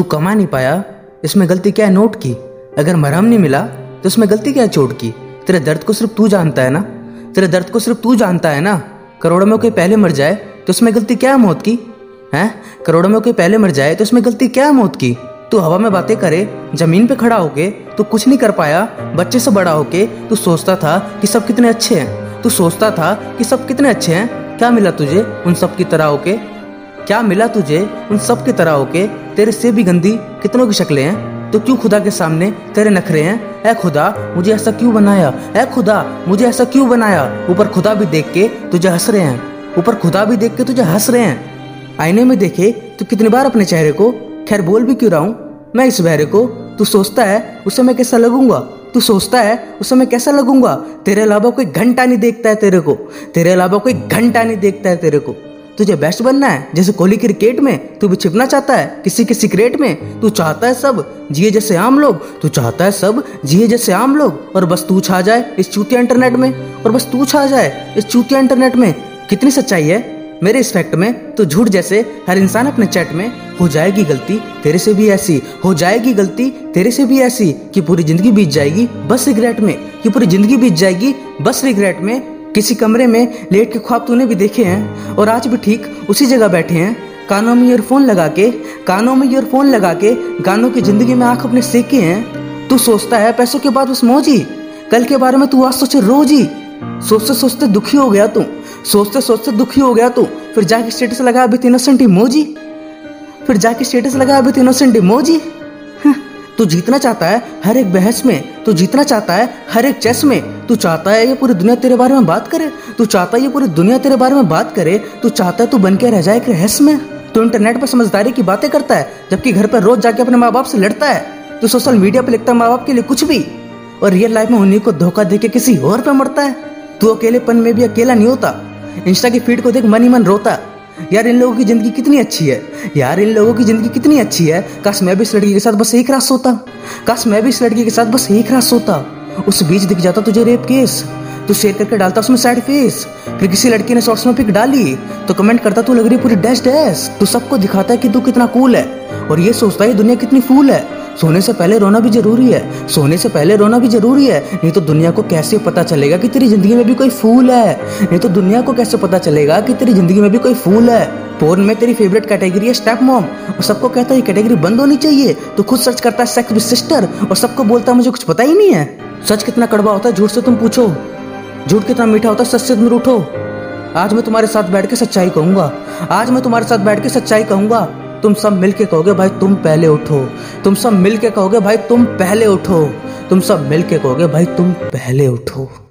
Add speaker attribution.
Speaker 1: तू कमा नहीं पाया, इसमें गलती क्या है नोट की? अगर मरहम नहीं मिला तो इसमें गलती क्या है चोट की? तेरे दर्द को सिर्फ़ तू जानता है ना? तेरे दर्द को सिर्फ़ तू जानता है ना? करोड़ों में कोई पहले मर जाए तो इसमें गलती क्या है मौत की? है? करोड़ों में कोई पहले मर जाए तो इसमें गलती क्या है मौत की? तू हवा में बातें करे, ज़मीन पे खड़ा होके, तू कुछ नहीं कर पाया, बच्चे से बड़ा होके, तू सोचता था कि सब कितने अच्छे हैं। तू सोचता था कि सब कितने अच्छे हैं। क्या मिला तुझे उन सब की तरह होके? क्या मिला तुझे उन सब की तरह होके तेरे से भी गंदी कितनों की शक्लें हैं? तो क्यों खुदा के सामने तेरे नखरे हैं? ऐ खुदा, मुझे ऐसा क्यों बनाया? ऐ खुदा, मुझे ऐसा क्यों बनाया? ऊपर खुदा भी देख के तुझे हंस रहे हैं। ऊपर खुदा भी देख के तुझे हंस रहे हैं। आईने में देखे तो कितनी बार अपने चेहरे को, खैर बोल भी क्यों रहा हूँ? मैं इस बहरे को, तू सोचता है उससे मैं कैसा लगूँगा? तू सोचता है उससे मैं कैसा लगूँगा? तेरे अलावा कोई घंटा नहीं देखता है तेरे को। तेरे अलावा कोई घंटा नहीं देखता है तेरे को। तुझे बेस्ट बनना है। जैसे कोहली क्रिकेट में, तू भी छिपना चाहता है। किसी के सीक्रेट में, तू चाहता है सब जिए जैसे आम लोग। तू चाहता है सब जिए जैसे आम लोग। और बस तू छा जाए इस चूतिया इंटरनेट में। और बस तू छा जाए इस चूतिया इंटरनेट में। कितनी सच्चाई है? मेरे इस फैक्ट में तो झूठ जैसे हर इंसान अपने चैट में, हो जाएगी गलती तेरे से भी ऐसी। हो जाएगी गलती तेरे से भी ऐसी कि पूरी ज़िंदगी बीत जाएगी बस रिग्रेट में। कि पूरी ज़िंदगी बीत जाएगी बस रिग्रेट में। किसी कमरे में लेट के ख्वाब तूने भी देखे हैं, और आज भी ठीक उसी जगह बैठे हैं। कानों में ईयरफोन लगा के, कानों में ईयरफोन लगा के, गानों की ज़िंदगी में आँख अपने सेके हैं। तू सोचता है पैसों के बाद उस मौजी, कल के बारे में तू आज सोचे रोज। सोचते सोचते दुखी हो गया तू, सोचते सोचते दुखी हो गया तू, फिर जाके स्टेटस लगा अभी इनोसेंट इमोजी फिर जाके स्टेटस लगा अभी इनोसेंट इमोजी तू जीतना चाहता है हर एक बहस में, तू जीतना चाहता है हर एक चेस में। तू चाहता है ये पूरी दुनिया तेरे बारे में बात करे। तू चाहता है ये पूरी दुनिया तेरे बारे में बात करे। तू चाहता है तू बन के रह जाए एक रहस्य में। तू इंटरनेट पर समझदारी की बातें करता है, जबकि घर पर रोज जाके अपने माँ बाप से लड़ता है। तू सोशल मीडिया पर लिखता है माँ बाप के लिए कुछ भी। और रियल लाइफ में उन्हीं को धोखा दे के किसी और पे मरता है। तू अकेलेपन में भी अकेला नहीं होता। इंस्टा की फ़ीड को देख मन ही मन रोता। यार, इन लोगों की ज़िंदगी कितनी अच्छी है? यार, इन लोगों की ज़िंदगी कितनी अच्छी है? काश मैं भी इस लड़की के साथ बस एक रात सोता। काश मैं भी इस लड़की के साथ बस एक रात सोता। उस बीच दिख जाता तुझे रेप केस। तू शेयर करके डालता उसमें सैड फेस। फिर किसी लड़की ने शॉर्ट्स में पिक डाली तो कमेंट करता तू लग रही पूरी डैश डैश। तू सबको दिखाता है कि तू कितना कूल है। और ये सोचता है दुनिया कितनी फूल है। सोने से पहले रोना भी ज़रूरी है। सोने से पहले रोना भी ज़रूरी है। नहीं तो दुनिया को कैसे पता चलेगा कि तेरी ज़िंदगी में भी कोई फूल है? नहीं तो दुनिया को कैसे पता चलेगा कि तेरी ज़िंदगी में भी कोई फूल है? पोर्न में तेरी फेवरेट कैटेगरी है स्टेप मॉम और सबको कहता है कैटेगरी बंद होनी चाहिए। तो खुद सर्च करता है सेक्स सिस्टर और सबको बोलता है, मुझे कुछ पता ही नहीं है। सच कितना कड़वा होता है, झूठ से तुम पूछो। झूठ कितना मीठा होता है सच से तुम रूठो। आज मैं तुम्हारे साथ बैठ के सच्चाई कहूँगा। आज मैं तुम्हारे साथ बैठ के सच्चाई कहूँगा। तुम सब मिलके कहोगे, भाई, तुम पहले उठो। तुम सब मिल के कहोगे, भाई, तुम पहले उठो। तुम सब मिल के कहोगे, भाई, तुम पहले उठो।